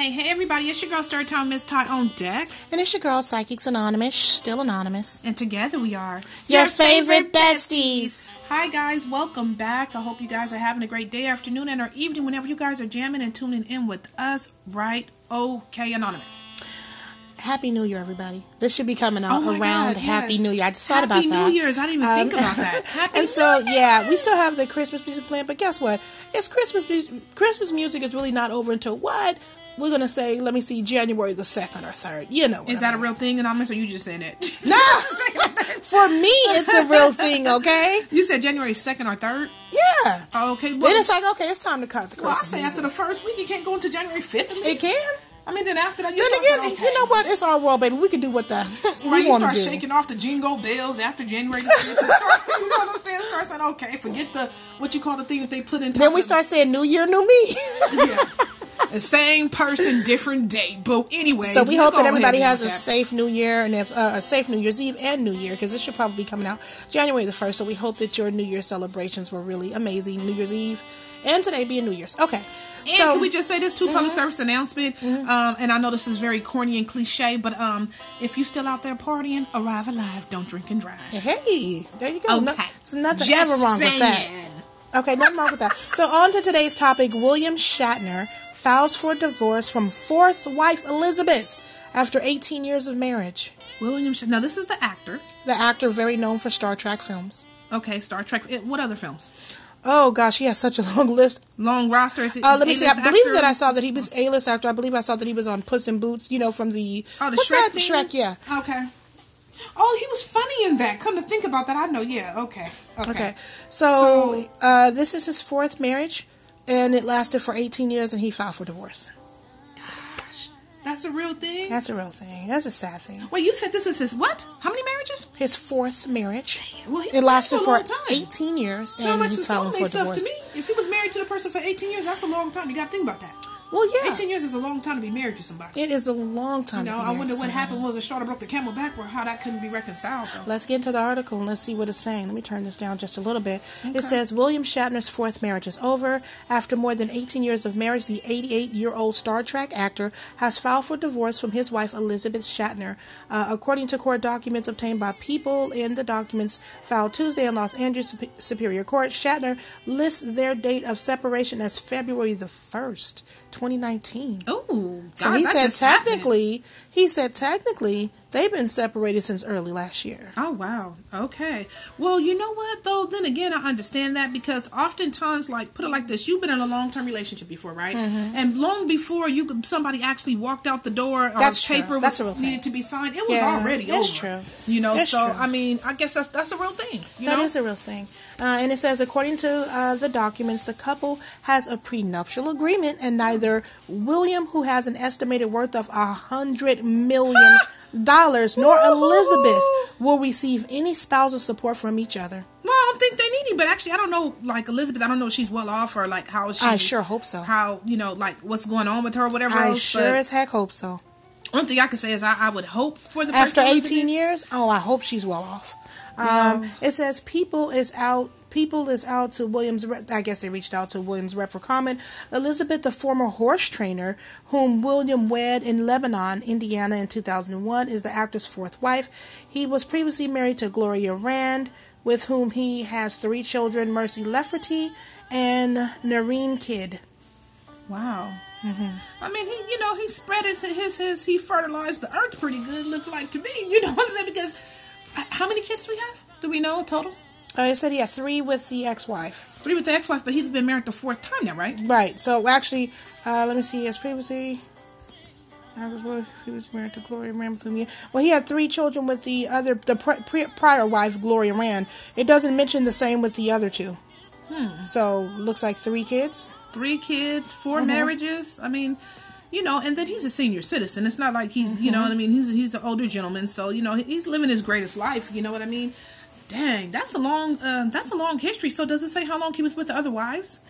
Hey, hey, everybody, it's your girl Storytime Miss Ty on deck. And it's your girl, Psychics Anonymous, still anonymous. And together we are Your, favorite, besties. Hi, guys, welcome back. I hope you guys are having a great day, afternoon, and or evening whenever you guys are jamming and tuning in with us, right? Okay, Anonymous. Happy New Year, everybody. This should be coming out Oh around God, Happy yes. New Year. I just thought Happy about that. New Year's. I didn't even think Um, about that. Happy and so, yeah, we still have the Christmas music plan, but guess what? It's Christmas. Christmas music is really not over until what? We're gonna say, let me see, January the second or third. You know, Is I that a real thing, Anonymous, or you just saying it? No, for me, it's a real thing. Okay, You said January 2nd or 3rd? yeah. Okay, well, Then it's like, okay, it's time to cut the well I Christmas say after the first week, you can't go into January 5th It can. I mean, then after that, you Then again, okay. you know what? It's our world, baby. We can do what the Right, we you want to start shaking off the jingle bells after January the 5th. and start- you know what I'm saying? Start saying, okay, forget the, what you call the thing that they put in. Then we start saying New Year, New Me. Yeah. The same person, different date. But anyway, so we hope that everybody has a safe New Year and if, uh, a safe New Year's Eve and New Year because this should probably be coming out January the first. So we hope that your New Year celebrations were really amazing. New Year's Eve and today being New Year's. Okay. And so mm-hmm. can we just say this too? Public service announcement. Um, and I know this is very corny and cliche, but um, if you still out there partying, arrive alive. Don't drink and drive. hey, there you go. No, Okay. so nothing Just ever wrong with that. Okay, nothing wrong with that. So on to today's topic. William Shatner files for divorce from fourth wife Elizabeth after 18 years of marriage. William. Shatner. now this is the actor. The actor very known for Star Trek films. Okay, Star Trek. Eh, What other films? Oh gosh, he has such a long list. Long roster. Is it Uh, let me see. I believe actor? that I saw that he was A-list actor. I believe I saw that he was on Puss in Boots. You know, from the Oh, the what's Shrek that? thing? Shrek, yeah. Okay. Oh, he was funny in that. Come to think about that, I know. Yeah. Okay. Okay. Okay. So, uh, this is his fourth marriage, and it lasted for 18 years, and he filed for divorce. That's a real thing. That's a real thing. That's a sad thing. Wait, you said this is his what? How many marriages? His fourth marriage. Well, It lasted for time. 18 years, Sounds and like he's filing soulmate for stuff to me. If he was married to the person for 18 years, that's a long time. You got to think about that. Well, yeah. 18 years is a long time to be married to somebody. It is a long time. You know, to be I wonder what happened was the that broke the camel back, or how that couldn't be reconciled. Though. Let's get into the article and let's see what it's saying. Let me turn this down just a little bit. Okay. It says William Shatner's fourth marriage is over. After more than 18 years of marriage, the 88 year old Star Trek actor has filed for divorce from his wife Elizabeth Shatner. Uh, according to court documents obtained by People in the documents filed Tuesday in Los Angeles Superior Court, Shatner lists their date of separation as February the 1st, 2019. Oh, So he said technically, he said technically they've been separated since early last year. Oh wow. Okay. Well, you know what though? Then again, I understand that because oftentimes, like, put it like this: you've been in a long-term relationship before, right? And long before you somebody actually walked out the door, or Mm-hmm. That's true. paper That's was a real thing. needed to be signed, it was Yeah, already that's over. true. You know, That's so true. I mean, I guess that's that's a real thing. You That know, is a real thing. Uh, and it says, according to uh, the documents, the couple has a prenuptial agreement, and neither William, who has an estimated worth of a hundred million dollars, nor Elizabeth will receive any spousal support from each other. well, I don't think they need him, but actually, I don't know. Like Elizabeth, I don't know if she's well off or like how she. I sure hope so. How you know, like what's going on with her, or whatever. I else, sure as heck hope so. One thing I can say is I, I would hope for the After person 18 years, oh, I hope she's well off. Um, It says people is out. People is out to Williams. I guess they reached out to Williams rep for comment. Elizabeth, the former horse trainer whom William wed in Lebanon, Indiana, in 2001, is the actor's fourth wife. He was previously married to Gloria Rand, with whom he has three children: Marcy Lafferty and Noreen Kidd. Wow. I mean, he, you know, he spread it. His, his, he fertilized the earth pretty good. Looks like to me. You know what I'm saying? Because uh, how many kids do we have? Do we know total? Uh, it said he had three with the ex-wife. Three with the ex-wife, but he's been married the fourth time now, right? Right. So actually, uh, let me see. Yes, previously, I was well, he was married to Gloria Rand. with Well, he had three children with the other, the pri- prior wife, Gloria Rand. It doesn't mention the same with the other two. Hmm. So looks like three kids. Three kids, 4 Mhm. marriages. I mean, you know, and then he's a senior citizen. It's not like he's, you know what I mean. He's he's an older gentleman, so you know he's living his greatest life. You know what I mean? Dang, that's a long uh, that's a long history. So does it say how long he was with the other wives?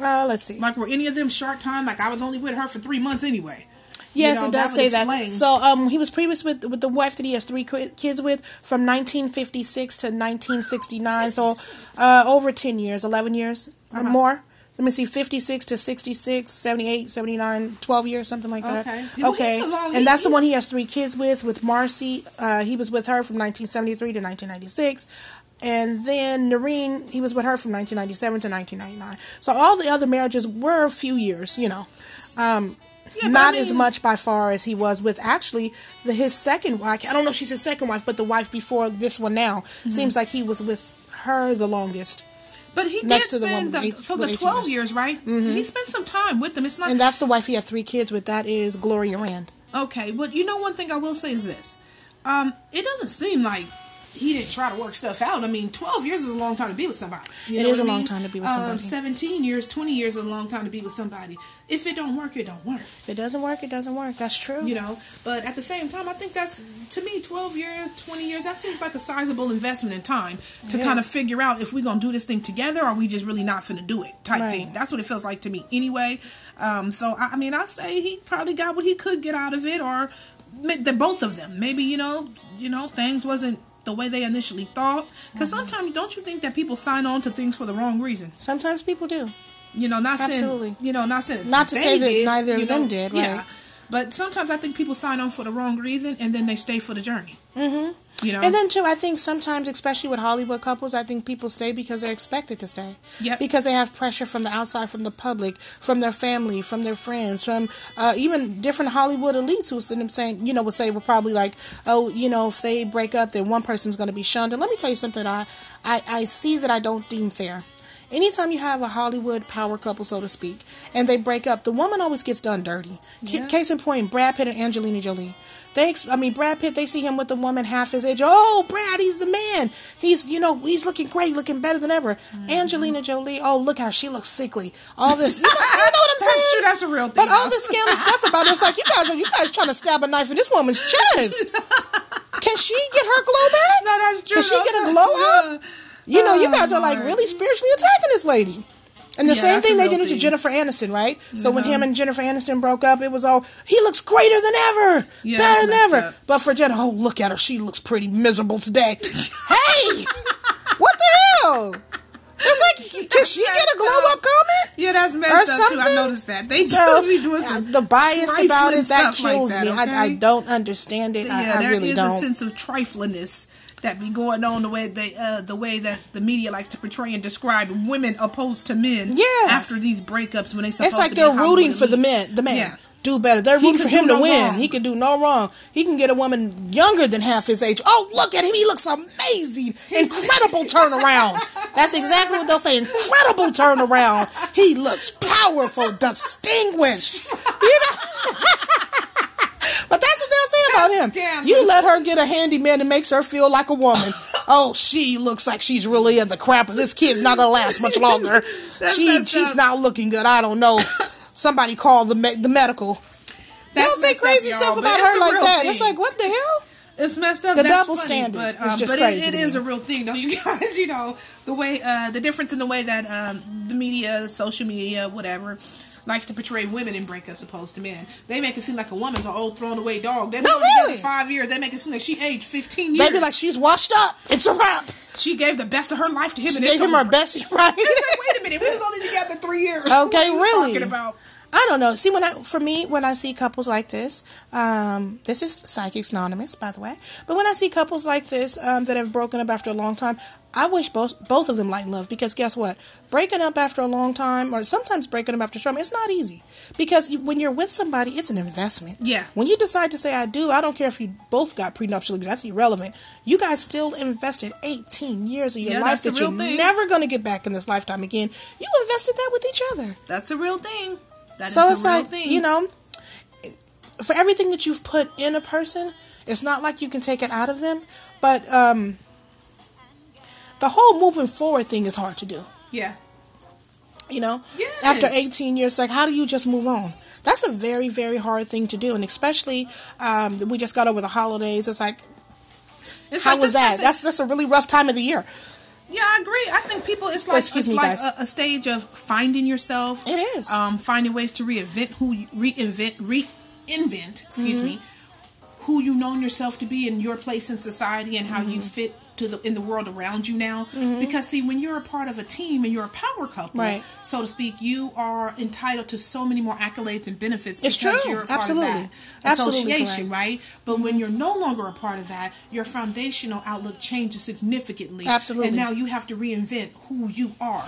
Uh, let's see. Like were any of them short time? Like I was only with her for three months anyway. Yes, you know, it does that say would that. So, um, he was previous with with the wife that he has three kids with from 1956 to 1969. So, uh, over 10 years, 11 years or Uh-huh. more. Let me see 56 to 66 78 79 12 years something like that Okay. Okay long- and that's the one he has three kids with with marcy uh, he was with her from 1973 to 1996 and then Noreen, he was with her from 1997 to 1999. So all the other marriages were a few years, you know. Um, Yeah, not I as much by far as he was with actually the, his second wife. I don't know if she's his second wife, but the wife before this one now Mm-hmm. seems like he was with her the longest. But he Next did the spend with the, eight- so the twelve years. years, right? He spent some time with them. It's not And that's the wife he had three kids with. That is Gloria Rand. okay. But you know, one thing I will say is this: um, it doesn't seem like he didn't try to work stuff out. I mean, twelve years is a long time to be with somebody. You It is what long time to be with Um, somebody. Seventeen years, twenty years is a long time to be with somebody. If it don't work, it don't work. If it doesn't work, it doesn't work. That's true. you know but at the same time i think that's to me 12 years 20 years that seems like a sizable investment in time to It kind of figure out if we're gonna do this thing together or are we just really not finna do it type Right. thing that's what it feels like to me anyway um so i, I mean i say he probably got what he could get out of it or the both of them maybe you know you know things wasn't the way they initially thought because Mm-hmm. sometimes don't you think that people sign on to things for the wrong reason Sometimes people do. you know, not Absolutely. saying you know, not saying Not to say that did, neither of them did, right. But sometimes I think people sign on for the wrong reason and then they stay for the journey. hmm You know, And then too, I think sometimes, especially with Hollywood couples, I think people stay because they're expected to stay. Yep. Because they have pressure from the outside, from the public, from their family, from their friends, from uh, even different Hollywood elites who sit and saying, you know, would say, we're probably like, oh, you know, if they break up, then one person's going to be shunned. And let me tell you something I, I, I see that I don't deem fair. Anytime you have a Hollywood power couple, so to speak, and they break up, the woman always gets done dirty. Yeah. Case in point, Brad Pitt and Angelina Jolie. They, ex- I mean, Brad Pitt. They see him with a woman half his age. Oh, Brad, he's the man. He's, you know, he's looking great, looking better than ever. Mm-hmm. Angelina Jolie. Oh, look how. She looks sickly. All this, you know, you know what I'm that's saying? true. That's a real thing. But all this scandalous stuff about her, it's like you guys are you guys trying to stab a knife in this woman's chest. Can she get her glow back? no, that's true. Can she get a glow up? You know, you Oh, guys are like really spiritually attacking this lady. And the Yeah, same thing they did to. Jennifer Aniston, right? So when Uh-huh. him and Jennifer Aniston broke up, it was all he looks greater than ever, Yeah, better than ever. up. But for Jennifer, oh look at her, she looks pretty miserable today. hey, what the hell? It's like, can she get a glow up comment? Yeah, that's messed Or up too. I something? noticed that. They So be doing some the bias trifling about it that stuff like kills that, me. I, I don't understand it. yeah, I, I there really is don't. a sense of triflingness that be going on the way they uh, the way that the media likes to portray and describe women opposed to men. Yeah. After these breakups, when they supposed It's like they're rooting for the man. The man Yeah. do better. They're rooting for him do to win. wrong. He can do no wrong. He can get a woman younger than half his age. Oh, look at him! He looks amazing. Incredible turnaround. That's exactly what they'll say. Incredible turnaround. He looks powerful, distinguished. You know. But that's what they'll say about him. You let her get a handyman that makes her feel like a woman. Oh, she looks like she's really in the crap. This kid's not gonna last much longer. she she's up. not looking good. I don't know. Somebody call the me- the medical. They'll say messed up, crazy stuff about her like that. thing. It's like what the hell? It's messed up. The That's double funny, standard but, um, just but crazy it, it is a real thing, though. You guys, you know, the way uh, the difference in the way that um, the media, social media, whatever, likes to portray women in breakups opposed to men. They make it seem like a woman's an old thrown away dog. They've been No, together five years. They make it seem like she aged fifteen years. They be like she's washed up. It's a wrap. she gave the best of her life to him. She and gave it's him her best. Right. Like, wait a minute, we was only together three years. Okay, what are you really? Talking about I don't know. See, when I for me, when I see couples like this, um, this is Psychics Anonymous, by the way. But when I see couples like this um, that have broken up after a long time, I wish both both of them light love because guess what? Breaking up after a long time, or sometimes breaking up after trauma, it's not easy because you, when you're with somebody, it's an investment. Yeah. When you decide to say I do, I don't care if you both got prenuptial. That's irrelevant. You guys still invested 18 years of your Yeah, life that you're thing. never going to get back in this lifetime again. You invested that with each other That's a real thing. That is so a it's real like thing. you know for everything that you've put in a person it's not like you can take it out of them but um the whole moving forward thing is hard to do Yeah. you know Yes. after 18 years like how do you just move on that's a very very hard thing to do and especially um we just got over the holidays it's like It's how like was that person- that's that's a really rough time of the year Yeah, I agree. I think people it's like Excuse it's me, like a, a stage of finding yourself. It is. Um, finding ways to reinvent who you reinvent reinvent, excuse Mm-hmm. me, who you known yourself to be in your place in society and how you Mm-hmm. fit to the in the world around you now. Because see, when you're a part of a team and you're a power couple, Mm-hmm. Right. so to speak, you are entitled to so many more accolades and benefits It's because true. you're a part Absolutely. of that Absolutely association, right? But when you're no longer a part of that, your foundational outlook changes significantly. Absolutely. And now you have to reinvent who you are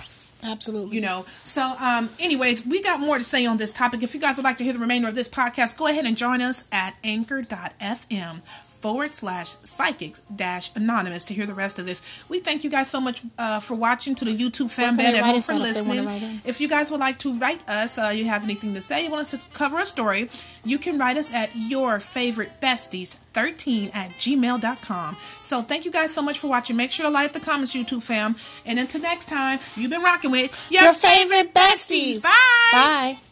Absolutely. you know so um anyways we got more to say on this topic if you guys would like to hear the remainder of this podcast go ahead and join us at anchor.fm forward slash psychics dash anonymous to hear the rest of this. We thank you guys so much uh, for watching to the youtube fan base and for if listening. if you guys would like to write us uh, you have anything to say you want us to cover a story you can write us at your favorite besties 13 at gmail.com so thank you guys so much for watching. Make sure to like the comments youtube fam. And until next time you've been rocking with Your favorite besties. Bye. Bye.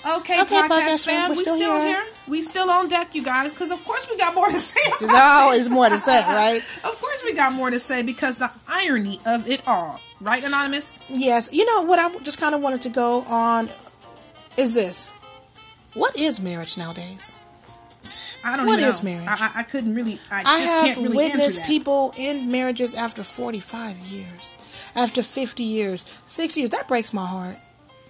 Okay, Okay, podcast, podcast fam, we're we still still, here. here. We still on deck, you guys, because of course we got more to say. There's always more to say, right? Of course we got more to say because the irony of it all, right, anonymous? Yes. You know what I just kind of wanted to go on is this. What is marriage nowadays? I don't What even is marriage? I, I, couldn't really. I, I just have can't really witnessed people in marriages after 45 years, after 50 years, 60 years. That breaks my heart.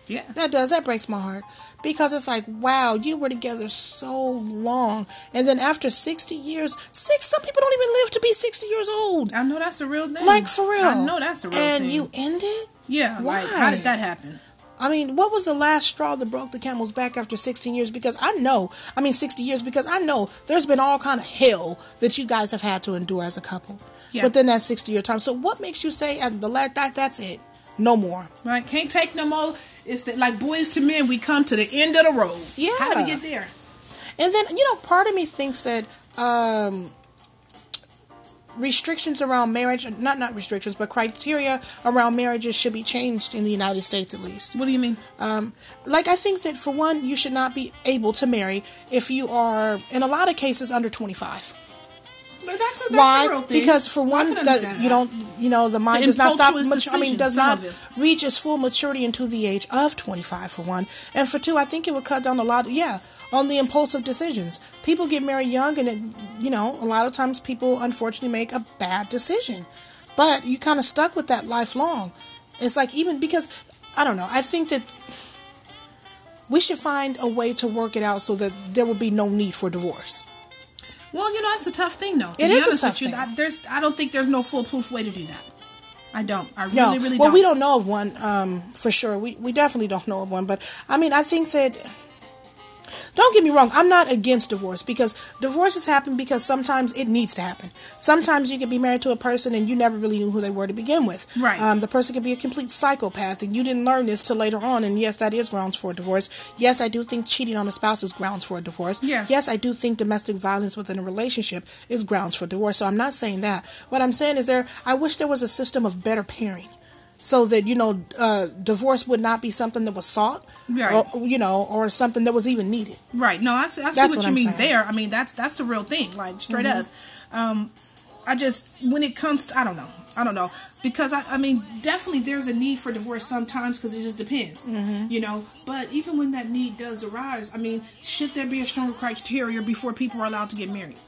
Yeah, That does. That breaks my heart. Because it's like, wow, you were together so long. And then after 60 years, six, some people don't even live to be 60 years old. I know that's a real thing. Like, for real. I know that's a real And thing. you end it? yeah, like Why? how did that happen? I mean, what was the last straw that broke the camel's back after 16 years? Because I know, I mean, 60 years, because I know there's been all kind of hell that you guys have had to endure as a couple Yeah. within that 60 year time. So what makes you say at the last, that, that's it? No more. Right? Can't take no more. It's that like Boyz II Men, we come to the end of the road. Yeah. How do we get there? And then, you know, part of me thinks that um, restrictions around marriage, not not restrictions, but criteria around marriages should be changed in the United States at least. What do you mean? Um, like, I think that for one, you should not be able to marry if you are, in a lot of cases, under 25. But that's a, that's Why? a. Because for one, the, you don't, you know, the mind The does not stop. Mature, I mean, does not it. reach its full maturity until the age of 25. For one, and for two, I think it would cut down a lot. Yeah, on the impulsive decisions. People get married young, and it, you know, a lot of times people unfortunately make a bad decision, but you kind of stuck with that lifelong. It's like even because I don't know. I think that we should find a way to work it out so that there will be no need for divorce. Well, you know, it's a tough thing, though. To It be is a honest tough with you, thing. I, there's, I don't think there's no foolproof way to do that. I don't. I really, No, really well, don't. we don't know of one um, for sure. We we definitely don't know of one, but I mean, I think that. Don't get me wrong. I'm not against divorce because divorces happen because sometimes it needs to happen. Sometimes you can be married to a person and you never really knew who they were to begin with. Right. Um, the person could be a complete psychopath and you didn't learn this till later on. And yes, that is grounds for a divorce. Yes, I do think cheating on a spouse is grounds for a divorce. Yeah. Yes, I do think domestic violence within a relationship is grounds for divorce. So I'm not saying that. What I'm saying is there. I wish there was a system of better pairing so that you know uh, divorce would not be something that was sought Right. or you know or something that was even needed Right. No, I see, I see That's what, what you I'm mean saying. Mm-hmm. there. I mean, that's that's the real thing. Like straight up. Um, I just when it comes to I don't know. I don't know because I, I mean definitely there's a need for divorce sometimes because it just depends, Mm-hmm. you know. But even when that need does arise, I mean, should there be a stronger criteria before people are allowed to get married?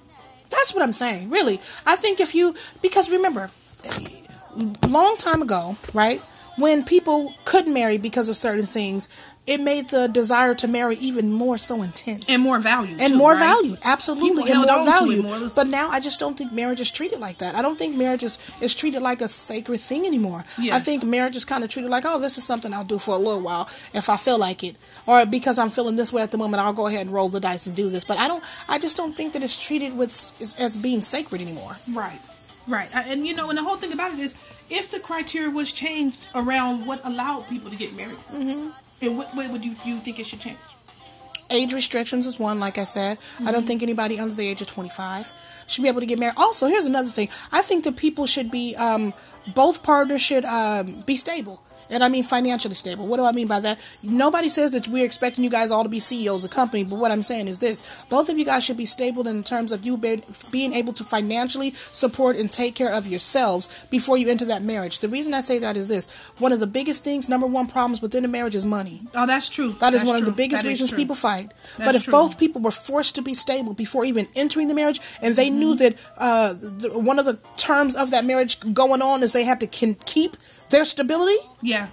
that's what i'm saying really i think if you because remember long time ago right when people could marry because of certain things it made the desire to marry even more so intense And more value. and too, more right? value absolutely People and more value more. But now i just don't think marriage is treated like that i don't think marriage is, is treated like a sacred thing anymore Yeah. i think marriage is kind of treated like oh this is something i'll do for a little while if i feel like it or because i'm feeling this way at the moment i'll go ahead and roll the dice and do this but i don't i just don't think that it's treated with as, as being sacred anymore Right, right, and you know, and the whole thing about it is, if the criteria was changed around what allowed people to get married, mm-hmm. in what way would you you think it should change? age restrictions is one like i said i Mm-hmm. don't think anybody under the age of 25 should be able to get married also here's another thing i think that people should be um, both partners should um, be stable. And I mean financially stable. What do I mean by that? Nobody says that we're expecting you guys all to be CEOs of company, but what I'm saying is this: both of you guys should be stable in terms of you being able to financially support and take care of yourselves before you enter that marriage. The reason I say that is this: one of the biggest things, number one problems within a marriage is money. Oh, that's true. That is That's one of the biggest That reasons true. people fight. That's but if true. both people were forced to be stable before even entering the marriage, and they knew Mm-hmm. that uh, the, one of the terms of that marriage going on is they have to can keep their stability, Yeah.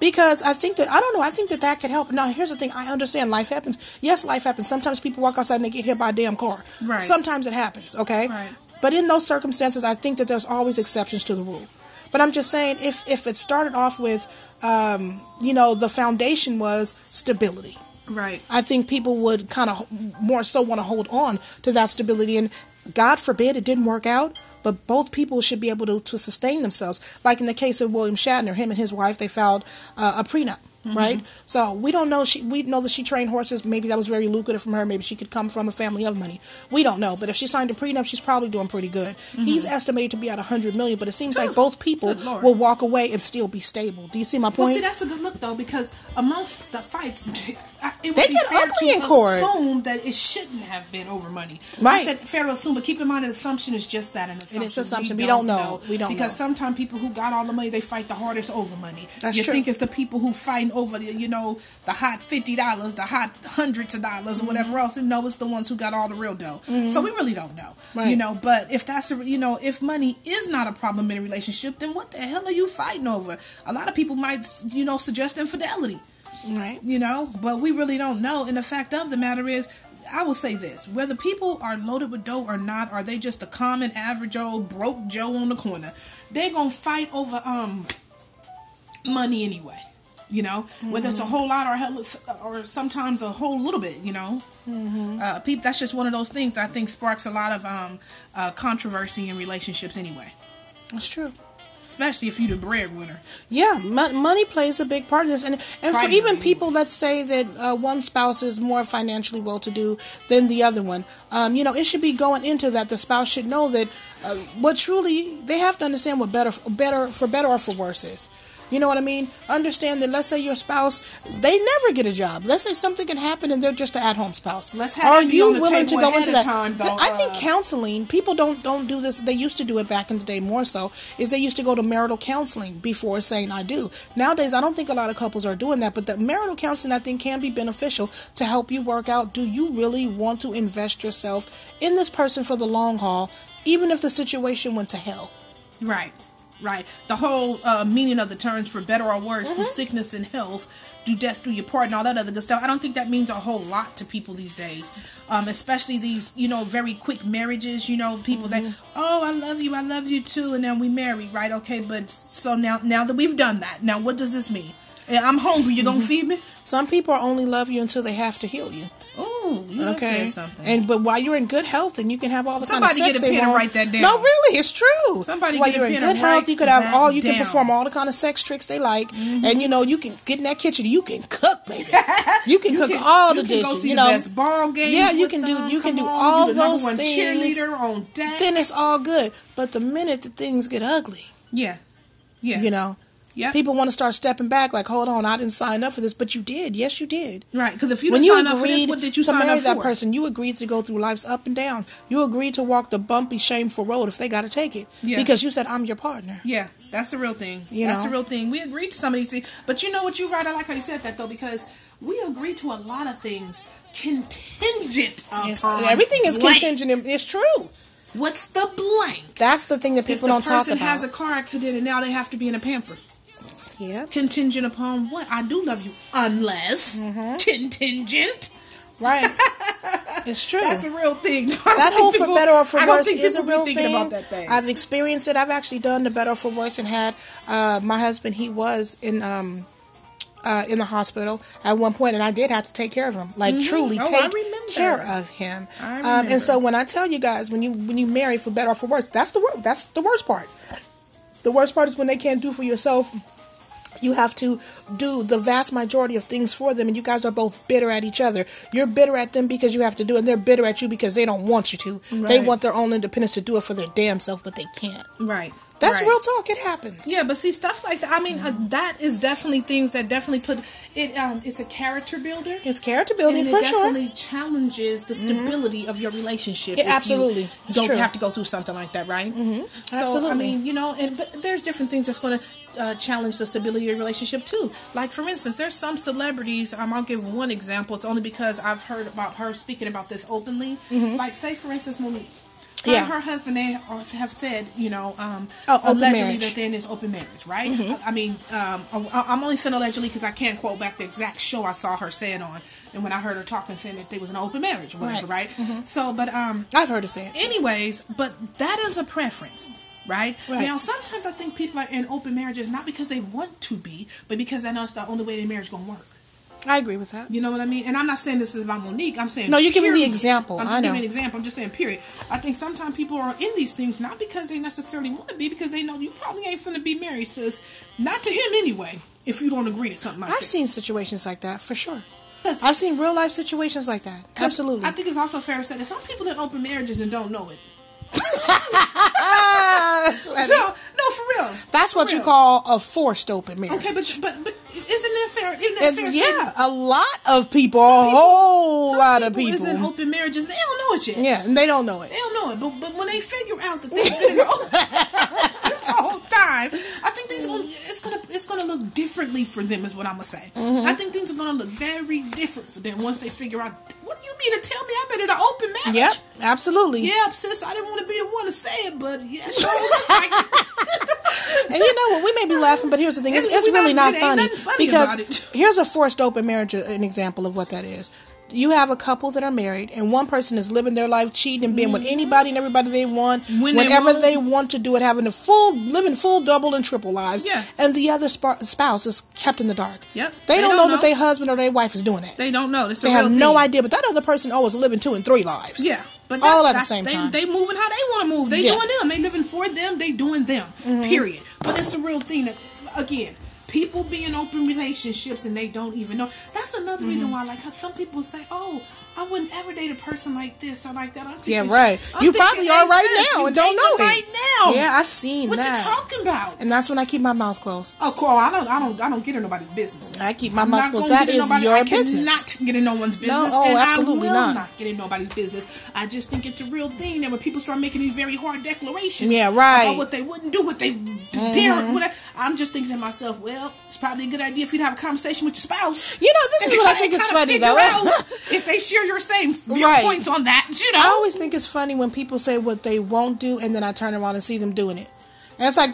because I think that I don't know. I think that that could help. Now, here's the thing: I understand life happens. Yes, life happens. Sometimes people walk outside and they get hit by a damn car. Right. Sometimes it happens. Okay. Right. But in those circumstances, I think that there's always exceptions to the rule. But I'm just saying, if if it started off with, um, you know, the foundation was stability. Right. I think people would kind of more so want to hold on to that stability. And God forbid it didn't work out, but both people should be able to, to sustain themselves. Like in the case of William Shatner, him and his wife, they filed uh, a prenup. Right, so we don't know. She we know that she trained horses. Maybe that was very lucrative from her. Maybe she could come from a family of money. We don't know. But if she signed a prenup, she's probably doing pretty good. He's estimated to be at a hundred million, but it seems like both people will walk away and still be stable. Do you see my point? Well, see, that's a good look though, because amongst the fights, I- it They get ugly in court. assume that it shouldn't have been over money. Right. I said fair to assume, but keep in mind, an assumption is just that an assumption. it's assumption. We don't know. We don't because sometimes people who got all the money, they fight the hardest over money. That's you true. think it's the people who fighting over, the, you know, the hot fifty dollars, the hot hundreds of dollars, or whatever mm-hmm. else. And no, it's the ones who got all the real dough. So mm-hmm. we really don't know. Right. You know, but if that's a, you know, if money is not a problem in a relationship, then what the hell are you fighting over? A lot of people might, you know, suggest infidelity right. you know but we really don't know. And the fact of the matter is i will say this. Whether people are loaded with dough or not are they just a common average old broke joe on the corner they gonna fight over um money anyway. You know? Whether it's a whole lot or hell or sometimes a whole little bit you know? Uh people that's just one of those things that i think sparks a lot of um uh controversy in relationships anyway. That's true. Especially if you're the breadwinner Yeah, mo- money plays a big part of this, and and for Primary. even people that say that uh, one spouse is more financially well to do than the other one, um, you know, it should be going into that. The spouse should know that uh, what truly they have to understand what better, better for better or for worse is. You know what I mean? Understand that. Let's say your spouse, they never get a job. Let's say something can happen and they're just an at-home spouse. Let's have Are you willing to go into that? time, though, I think uh, counseling. People don't don't do this. They used to do it back in the day more so. Is they used to go to marital counseling before saying I do. Nowadays, I don't think a lot of couples are doing that. But the marital counseling, I think, can be beneficial to help you work out. Do you really want to invest yourself in this person for the long haul, even if the situation went to hell? Right, right. The whole uh, meaning of the terms for better or worse, Mm-hmm. through sickness and health, do death do your part, and all that other good stuff. I don't think that means a whole lot to people these days, um, especially these, you know, very quick marriages. You know, people Mm-hmm. that, oh, I love you, I love you too, and then we marry, right? Okay, but so now, now that we've done that, now what does this mean? I'm hungry. You gonna Mm-hmm. feed me? Some people only love you until they have to heal you. Oh, you Okay, and but while you're in good health and you can have all the Somebody kind of sex get a pen and write that down. No, really, it's true. Somebody while get a penis. While you're in good health, you could have all you can down. Mm-hmm. perform all the kind of sex tricks they like, and you know you can get in that kitchen. You can cook, baby. You can cook can- all you the can dishes. you the know, best ball games. Yeah, you can do- them. you can Come do on, all you those one things. cheerleader on deck. then it's all good. But the minute that things get ugly, yeah, yeah, you know, yeah. people want to start stepping back. Like, hold on, I didn't sign up for this, but you did. Yes, you did. Right, because if you when didn't you sign up for this, what did you to sign marry up that for? person, you agreed to go through life's up and down. You agreed to walk the bumpy, shameful road if they got to take it. Yeah. Because you said, I'm your partner. Yeah, that's the real thing. You that's know? the real thing. We agreed to some of these things, but you know what? You're right. I like how you said that though, because we agreed to a lot of things contingent upon everything is blank. contingent. and- It's true. What's the blank? That's the thing that people don't talk person about. has a car accident and now they have to be in a pamper, yeah. contingent upon what? I do love you, unless Mm-hmm. contingent. Right. it's true. That's a real thing. that whole for better or for worse is a real thing. about that thing. I've experienced it. I've actually done the better or for worse and had uh, my husband. He was in um uh, in the hospital at one point, and I did have to take care of him, like truly Oh, take care of him. Um, and so when I tell you guys, when you when you marry for better or for worse, that's the wor- that's the worst part. The worst part is when they can't do for yourself. You have to do the vast majority of things for them, and you guys are both bitter at each other. You're bitter at them because you have to do it, and they're bitter at you because they don't want you to. They want their own independence to do it for their damn self, but they can't. right. That's Right. real talk. It happens. Yeah, but see stuff like that. I mean, Mm-hmm. uh, that is definitely things that definitely put it. Um, it's a character builder. It's character building and it for sure. definitely challenges the stability of your relationship. Yeah, you absolutely. It's go true. have to go through something like that, right? Mm-hmm. So I Absolutely. mean, you know, and but there's different things that's going to uh, challenge the stability of your relationship too. Like for instance, there's some celebrities. Um, I'll give one example. It's only because I've heard about her speaking about this openly. Like say for instance, Mo'Nique. Her Mm-hmm. Yeah. and her husband they have said, you know, um, Oh, allegedly. Mm-hmm. that they're in this open marriage, right? I mean, um, I'm only saying allegedly because I can't quote back the exact show I saw her say it on, and when I heard her talking, saying that they was an open marriage or whatever, Right. Mm-hmm. So, but um, I've heard it say it. anyways, but that is a preference. Right? Right. now, sometimes I think people are in open marriages not because they want to be, but because they know it's the only way their marriage is gonna work. I agree with that. You know what I mean? And I'm not saying this is about Mo'Nique. I'm saying No, you're giving the example. I'm just I know. giving an example. I'm just saying period. I think sometimes people are in these things not because they necessarily want to be, because they know you probably ain't finna be married, sis. Not to him anyway. If you don't agree to something like I've that. seen situations like that for sure. I've seen real life situations like that. Absolutely. I think it's also fair to say that some people in open marriages and don't know it. That's, funny. So no, for real. That's what For you call a forced open marriage. Okay, but but but isn't that fair? Isn't that fair? It's statement? yeah, a lot of people, a whole Some lot of people is in people. open marriages. They don't know it yet. Yeah, and they don't know it. They don't know it, but but when they figure out that they've been in the this whole time, I think things gonna it's gonna it's gonna look differently for them. Is what I'm gonna say. Mm-hmm. I think things are gonna look very different for them once they figure out. What mean to tell me been in an open marriage? Yep, absolutely. Yeah, sis, I didn't want to be the one to say it, but yeah, sure like. And you know what? We may be laughing, but here's the thing: it's, It's- really not- not funny funny because here's a forced open marriage, uh, an example of what that is. You have a couple that are married, and one person is living their life cheating and being with anybody and everybody they want, When they whenever want. they want to do it, having a full, living full, double, and triple lives. Yeah. And the other spa- spouse is kept in the dark. Yep. They, They don't, don't know, know. that their husband or their wife is doing that. They don't know. They have no idea, but that other person always living two and three lives. Yeah, but All at the same they, time. They moving how they want to move. They Yeah. Mm-hmm. doing them. They living for them. They doing them. Period. But it's a real thing that again, people be in open relationships and they don't even know. That's another reason Mm-hmm. why, like, how some people say, "Oh, I wouldn't ever date a person like this or like that." I'm Yeah, right. I'm You probably are right now and don't know it. right now. Yeah, I've seen that. What that. you talking about? and that's when I keep my mouth closed. Oh, cool. I don't, I don't, I don't get in nobody's business. I keep my I'm mouth not closed. in is nobody- your I business. cannot get in no one's business, No, oh, and absolutely I will not. not. get in nobody's business. I just think it's a real thing that when people start making these very hard declarations, Yeah, right. about what they wouldn't do, what they dare, mm-hmm. what I, I'm just thinking to myself, well, it's probably a good idea for you to have a conversation with your spouse. You know, this is what I think is funny though. if they share your same viewpoints on that, you know. I always think it's funny when people say what they won't do, and then I turn around and see them doing it. And it's like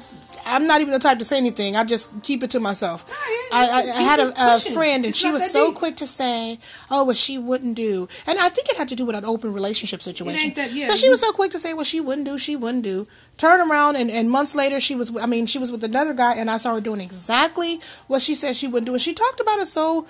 I'm not even the type to say anything. I just keep it to myself. I, I, I had a, a friend, and It's she was so deep. quick to say, "Oh, what she wouldn't do," and I think it had to do with an open relationship situation. that- yeah, so she was so quick to say what she wouldn't do, she wouldn't do. Turn around, and, and months later, she was. I mean, she was with another guy, and I saw her doing exactly what she said she wouldn't do, and she talked about it so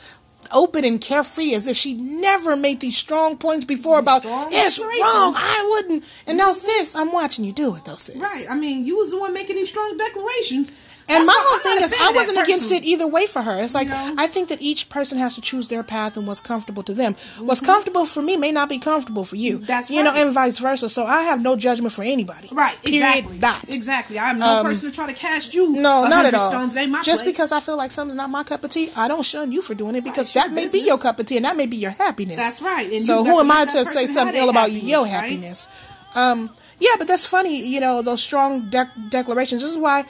open and carefree as if she never made these strong points before about it's wrong i wouldn't and now sis i'm watching you do it though sis Right. I mean, you was the one making these strong declarations. And That's my whole thing is i wasn't against it either way for her it's like You know? i think that each person has to choose their path and what's comfortable to them what's comfortable for me may not be comfortable for you Mm-hmm. That's you know and vice versa so i have no judgment for anybody Right, period exactly. dot Exactly. I'm no Um, person to try to cast you. no, not at all. Stones, they my Just place. because I feel like something's not my cup of tea, I don't shun you for doing it because your that may be your cup of tea and that may be your happiness. That's right, and so who am I to say something ill about your happiness, happiness? Um, yeah, but that's funny. You know those strong dec declarations. This is why.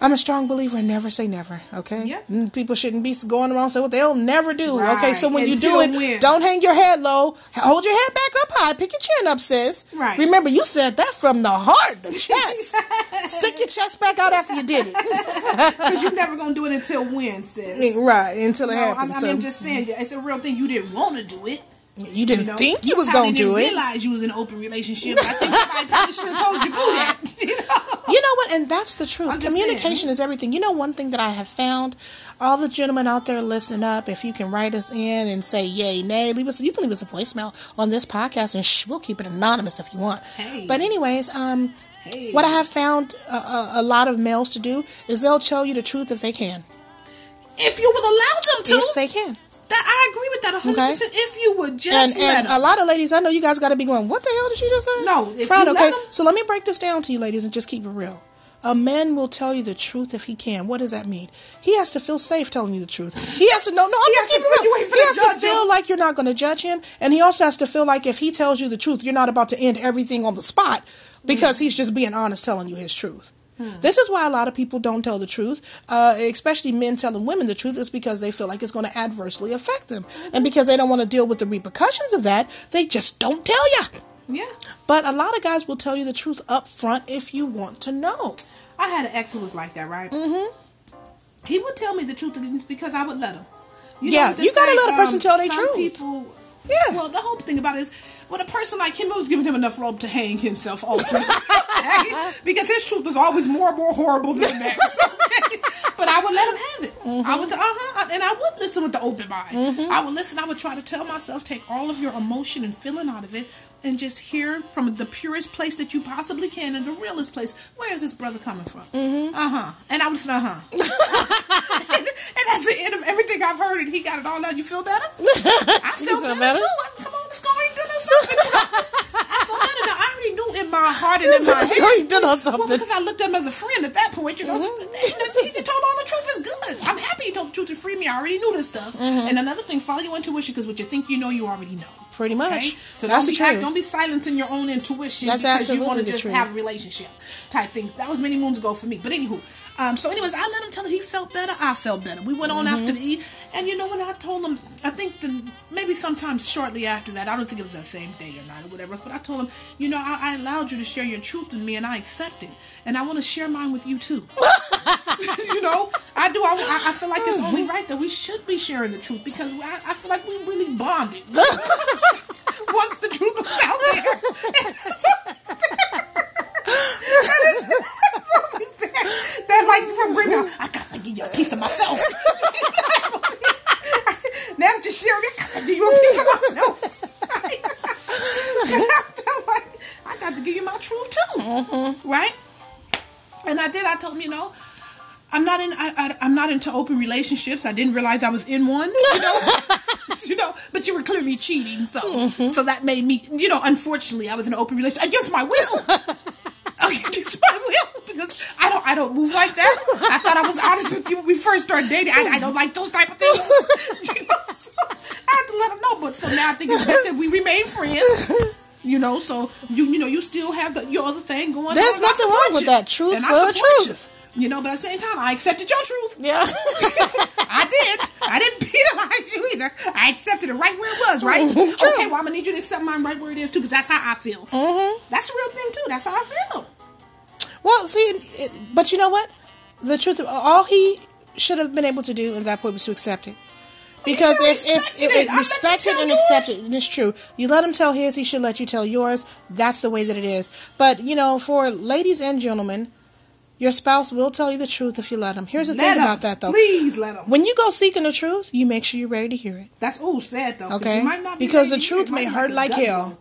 I'm a strong believer in never say never, okay? Yep. Mm, People shouldn't be going around saying what they'll never do, okay? So when you do it, when? don't hang your head low. Hold your head back up high. Pick your chin up, sis. Right. Remember, you said that from the heart, the chest. Stick your chest back out after you did it. Because you're never gonna do it until when, sis. Right, until it No, happens. I mean, so I'm just saying, it's a real thing. You didn't want to do it. You didn't You know? think you was gonna do it. Realize you was in an open relationship. I think somebody probably should have told you do that. You know? You know what? And that's the truth. Communication is everything. You know, one thing that I have found, all the gentlemen out there, listen up. If you can write us in and say yay, nay, leave us. You can leave us a voicemail on this podcast, and shh, we'll keep it anonymous if you want. Hey. But anyways, um, Hey. what I have found a, a, a lot of males to do is they'll tell you the truth if they can. If you would allow them to, If they can. That I agree with that 100. Okay. percent If you would And, just and them. a lot of ladies, I know you guys got to be going, what the hell did she just say? No, you okay. let 'em- So let me break this down to you, ladies, and just keep it real. A man will tell you the truth if he can. What does that mean? He has to feel safe telling you the truth. He has to know. No, I'm just keeping real. He has to feel him. like you're not going to judge him, and he also has to feel like if he tells you the truth, you're not about to end everything on the spot because he's just being honest, telling you his truth. This is why a lot of people don't tell the truth, uh, especially men telling women the truth, is because they feel like it's going to adversely affect them, and because they don't want to deal with the repercussions of that, they just don't tell you. Yeah. But a lot of guys will tell you the truth up front if you want to know. I had an ex who was like that, right? Mm-hmm. He would tell me the truth because I would let him. You Yeah, you gotta let a person tell their truth. People, Yeah. Well, the whole thing about it is, when a person like him was giving him enough rope to hang himself ultimately, because his truth was always more and more horrible than the next. but I would let him have it. Mm-hmm. I would, uh huh, and I would listen with the open mind. I would listen. I would try to tell myself, take all of your emotion and feeling out of it, and just hear from the purest place that you possibly can and the realest place. Where is this brother coming from? Mm-hmm. Uh huh. And I was uh huh. and, and at the end of everything I've heard, and he got it all out. You feel better? I feel, feel better, better? too. I, come on, let's go eat dinner or something. I feel better now. I already knew in my heart and in my head. go eat dinner or Well, something. because I looked at him as a friend at that point, you know. Mm-hmm. He told all the truth is good. I'm happy he told the truth to free me. I already knew this stuff. Mm-hmm. And another thing, follow your intuition because what you think you know, you already know. Pretty much. Okay? So That's don't the be act, truth. don't be silencing your own intuition That's because you want to just truth. have a relationship type thing. That was many moons ago for me. But anywho, um, so anyways, I let him tell it. He felt better. I felt better. We went on Mm-hmm. after the and you know when I told him, I think the maybe sometimes shortly after that, I don't think it was the same day or night or whatever. But I told him, you know, I, I allowed you to share your truth with me, and I accept it, and I want to share mine with you too. you know, I do. I, I- feel like it's only right that we should be sharing the truth because I, I feel like we really bonded once the truth was out there. that is that like from bringing. I gotta give you a piece of myself. now that you're sharing it, I gotta give you a piece of myself. I felt like I got to give you my truth too, mm-hmm. right? And I did. I told him, you know, I'm not in. I, I'm not into open relationships. I didn't realize I was in one. You know, you know. But you were clearly cheating, so mm-hmm. so that made me. You know, unfortunately, I was in an open relationship against my will. against my will because I don't. I don't move like that. I thought I was honest with you when we first started dating. I, I don't like those type of things. You know, so I had to let him know. But so now I think it's best that we remain friends. You know, so you you know you still have the your other thing going. There's on. Nothing wrong with you. that. Truth And for truth. You. you know, but at the same time, I accepted your truth. Yeah. I did. I didn't penalize you either. I accepted it right where it was, right? True. Okay, well, I'm gonna need you to accept mine right where it is too, because that's how I feel. hmm That's a real thing too. That's how I feel. Well, see, it, but you know what? The truth, all he should have been able to do at that point was to accept it. Because if, if, if, it. if I let you respect it and yours. accept it, and it's true. You let him tell his, he should let you tell yours. That's the way that it is. But, you know, for ladies and gentlemen, your spouse will tell you the truth if you let him. Here's the Let thing 'em. about that, though. Please let them. When you go seeking the truth, you make sure you're ready to hear it. That's oh sad though. Okay? you might not be Because the ready to hear it. truth may hurt like hell.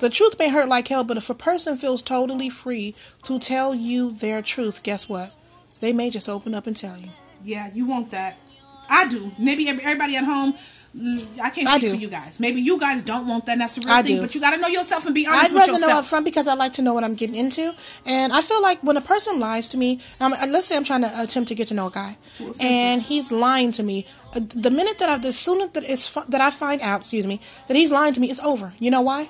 The truth may hurt like hell, but if a person feels totally free to tell you their truth, guess what? They may just open up and tell you. Yeah, you want that. I do. Maybe everybody at home. mm, I can't speak for you guys. Maybe you guys don't want that. That's the real I thing. do. But you got to know yourself and be honest I'd with rather know yourself. up front because I like to know what I'm getting into. And I feel like when a person lies to me, um, uh, let's say I'm trying to attempt to get to know a guy, and he's lying to me. uh, The minute that I, the sooner that it's that I find out, excuse me, that he's lying to me, it's over. You know why?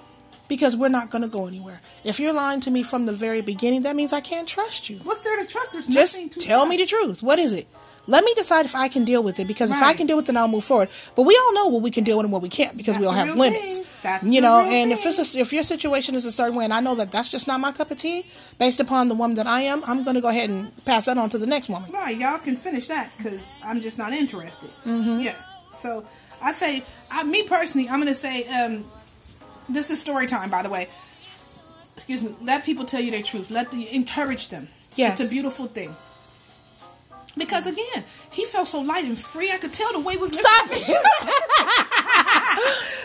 Because we're not going to go anywhere. If you're lying to me from the very beginning, that means I can't trust you. What's there to trust? There's nothing Just to tell trust. me the truth. What is it? Let me decide if I can deal with it because if I can deal with it, then I'll move forward. But we all know what we can deal with and what we can't because we all have limits. That's you know, and if this is if your situation is a certain way and I know that that's just not my cup of tea, based upon the woman that I am, I'm going to go ahead and pass that on to the next woman. Right, y'all can finish that because I'm just not interested. Mm-hmm. Yeah. So I say, I, me personally, I'm gonna say, um, this is story time, by the way. Excuse me. Let people tell you their truth. Let the encourage them. Yes. It's a beautiful thing. Because again, he felt so light and free. I could tell the weight was lifted Stop off his it.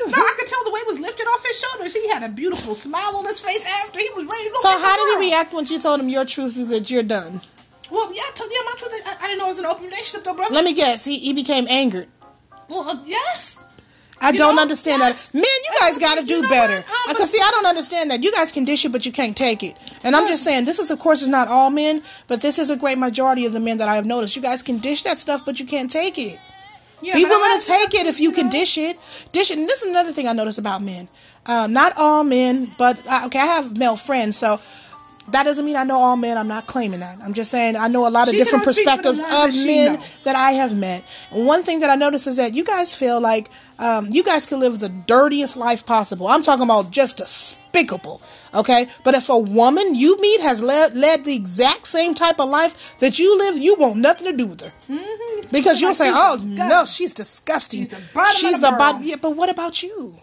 no, I could tell the weight was lifted off his shoulders. He had a beautiful smile on his face after he was ready to go. So how did he react when you told him your truth is that you're done? Well, yeah, I told you my truth. I, I didn't know it was an open relationship, though, brother. Let me guess. He he became angered. Well, uh, yes. I You don't know? understand Yes. that. Man, you guys got to do better. Because see, I don't understand that. You guys can dish it, but you can't take it. And I'm just saying, this is of course is not all men, but this is a great majority of the men that I have noticed. You guys can dish that stuff, but you can't take it. Yeah, Be willing to take it if you can dish it. Dish it. And this is another thing I notice about men. Um, not all men, but uh, okay, I have male friends, so that doesn't mean I know all men. I'm not claiming that. I'm just saying I know a lot of She different only speak for the perspectives of men know. that I have met. And one thing that I notice is that you guys feel like um, you guys can live the dirtiest life possible. I'm talking about just despicable. Okay, but if a woman you meet has led led the exact same type of life that you live, you want nothing to do with her. Mhm. Because you'll Like say, "Oh no, she's disgusting. She's the bottom of She's the the bottom." Yeah, but what about you?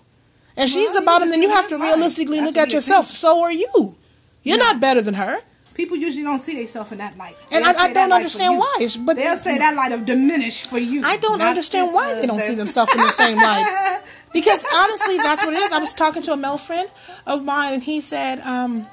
If she's the bottom, then you have to life. realistically That's look at yourself. think. So are you. You're No. not better than her, People usually don't see themselves in that light. and They'll I, I don't understand why. It's- But They'll say that light of diminished for you. I don't understand why they don't see themselves in the same light. Because honestly, that's what it is. I was talking to a male friend of mine, and he said, um,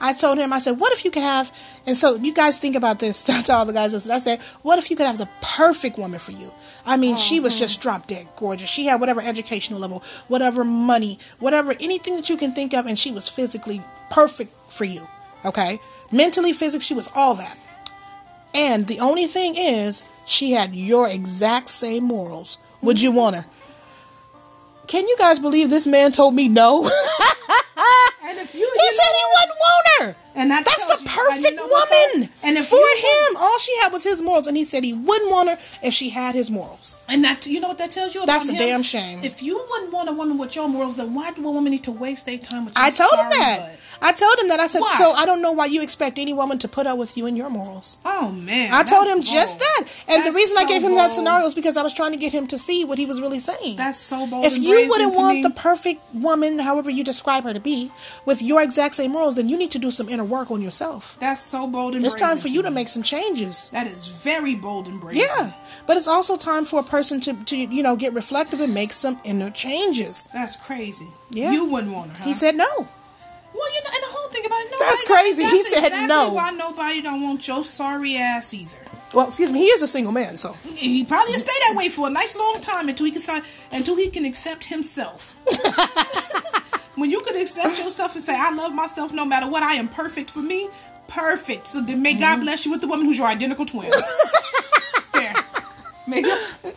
I told him, I said, what if you could have, and so you guys think about this, to all the guys. I said, what if you could have the perfect woman for you? I mean, oh, she was just drop dead gorgeous. She had whatever educational level, whatever money, whatever, anything that you can think of, and she was physically perfect for you. Okay? Mentally, physically, she was all that. And the only thing is, she had your exact same morals. Would you mm-hmm. want her? Can you guys believe this man told me no? he And if you, said he wouldn't want her. and that That's the you- perfect you know woman. And if for him, all she had was his morals, and he said he wouldn't want her if she had his morals. And that you know what that tells you about That's a him? damn shame. If you wouldn't want a woman with your morals, then why do a woman need to waste their time with you? I told him that. butt? I told him that. I said, Why? so I don't know why you expect any woman to put up with you and your morals. Oh man. I told him just that. And the That's reason I gave him that scenario is because I was trying to get him to see what he was really saying. That's so bold. if you wouldn't want the perfect woman, however you describe her to be, with your exact same morals, then you need to do some inner work on yourself. that's so bold and It's time for you to make some changes. That is very bold and brave. Yeah. But it's also time for a person to, to you know, get reflective and make some inner changes. That's crazy. Yeah. You wouldn't want to, Huh? He said no. Well, you know, and the whole thing about it. Nobody, That's crazy. He That's said exactly no. Why nobody don't want your sorry ass either. Well, excuse me, he is a single man, so. He probably will stay that way for a nice long time until he can start, until he can accept himself. when you can accept yourself and say, "I love myself no matter what. I am perfect for me." Perfect. So then may Mm-hmm. God bless you with the woman who's your identical twin. there.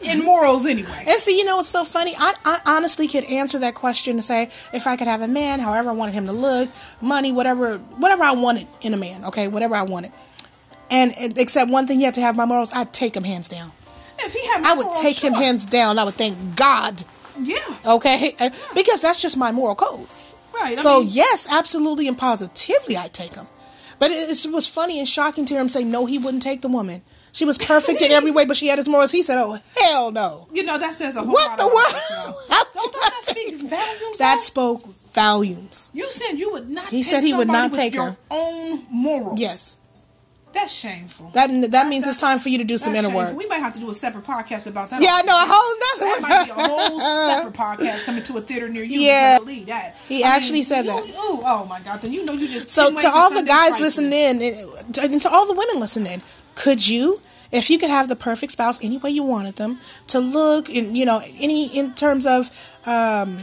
In morals anyway. And see, you know what's so funny? I, I honestly could answer that question to say if I could have a man, however I wanted him to look, money, whatever, whatever I wanted in a man, okay, whatever I wanted. And except one thing, you have to have my morals. I'd take him hands down. If he had I would morals, take him hands down. I would thank God, Yeah. okay, Uh, because that's just my moral code. Right. I So mean, yes, absolutely and positively, I'd take him. But it, it was funny and shocking to hear him say no, he wouldn't take the woman. She was perfect in every way, but she had his morals. He said, "Oh hell no." you know that says a whole What lot the world? How Don't that speak volumes? That spoke volumes. You said you would not. He said he would not take your her. own morals. Yes, that's shameful. that that means it's time for you to do some That's inner work. We might have to do a separate podcast about that. Yeah, I know a whole That nother might be a whole separate podcast coming to a theater near you. Yeah. You leave that. He I actually said you- that. Ooh, oh my God! Then you know you just So to all the guys listening in, and to, and to all the women listening, could you, if you could have the perfect spouse any way you wanted them to look, in you know, any in terms of um,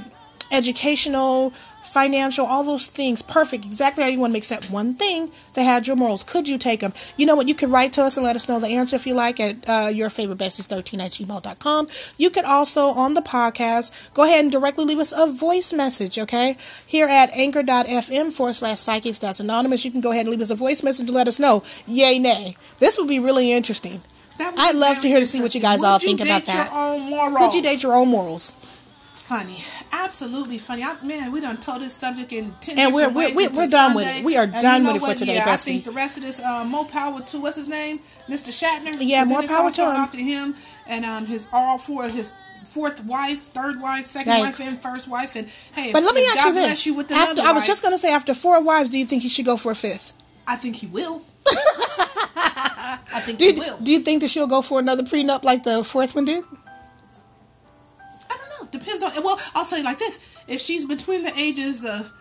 educational, financial, all those things, perfect, exactly how you want them, except one thing, they had your morals. Could you take them? You know what? You could write to us and let us know the answer if you like at uh, your favorite besties13 at gmail.com. You could also, on the podcast, go ahead and directly leave us a voice message, okay? Here at anchor.fm forward slash psychics that's anonymous. You can go ahead and leave us a voice message to let us know, yay, nay. This would be really interesting. I'd love to hear to see what you guys interesting. all Would think you about that. Your own morals? Could you date your own morals? Funny, absolutely funny. I, man, we done told this subject in ten And we're- we're- we're- we're done with it. We are And done you know with it for today, yeah, I think the rest of this uh, more power to what's his name, Mr. Shatner. Yeah, more power to him. Out to him and um, his all four his fourth wife, third wife, second Yikes. wife, and first wife. And hey, But let me ask God you this. You after, I was wife, just going to say, after four wives, do you think he should go for a fifth? I think he will. I think Do he you, will. do you think that she'll go for another prenup like the fourth one did? I know. Depends on. Well, I'll say like this: if she's between the ages of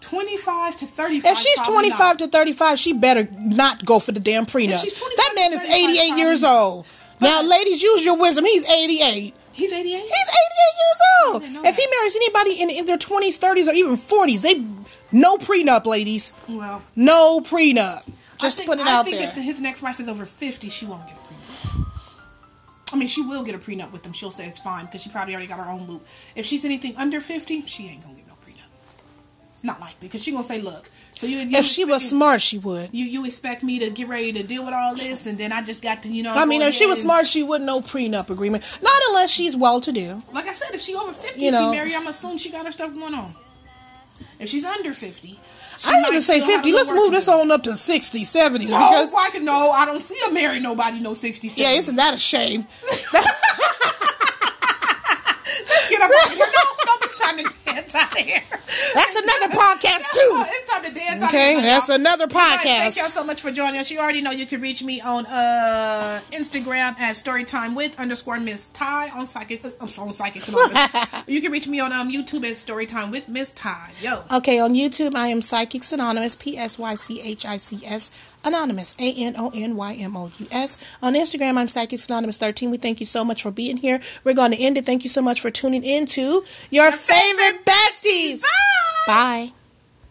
twenty-five to thirty-five, If she's 25 not. to 35, she better not go for the damn prenup. that man is 88 years old. Now, ladies, use your wisdom. He's 88. He's 88? He's 88 years old. I If he marries anybody in, in their 20s, 30s, or even 40s, they no prenup, ladies. Well, No prenup. Just I think, put it I out think if his next wife is over 50, she won't get. I mean, she will get a prenup with them. She'll say it's fine because she probably already got her own loop. If she's anything under 50, she ain't going to get no prenup. Not likely because she going to say, look, so you, you if she was smart, she would. You, you expect me to get ready to deal with all this and then I just got to, you know. I mean, if she was smart, she would know prenup agreement. Not unless she's well to do. Like I said, if she over 50, You know. marry, I'm assuming she got her stuff going on. If she's under 50, she I didn't even say 50. Let's move this on up to 60s, 70s. No, Because, I can no, I don't see her marry nobody no 60, yeah, isn't that a shame? Let's get up out of here. No, no, it's time to dance out of here. That's another podcast, too. It's time to dance Okay, that's y'all. another Guys, thank y'all so much for joining us. You already know you can reach me on uh Instagram at storytime with underscore Miss Ty on psychic uh, on psychic Anonymous. you can reach me on um YouTube at storytime with Miss Ty. Yo. Okay, on YouTube, I am Psychic Anonymous, P S Y C H I C S Anonymous, A N O N Y M O U S. On Instagram, I'm Psychics Anonymous 13. We thank you so much for being here. We're going to end it. Thank you so much for tuning in to your favorite besties. Bye.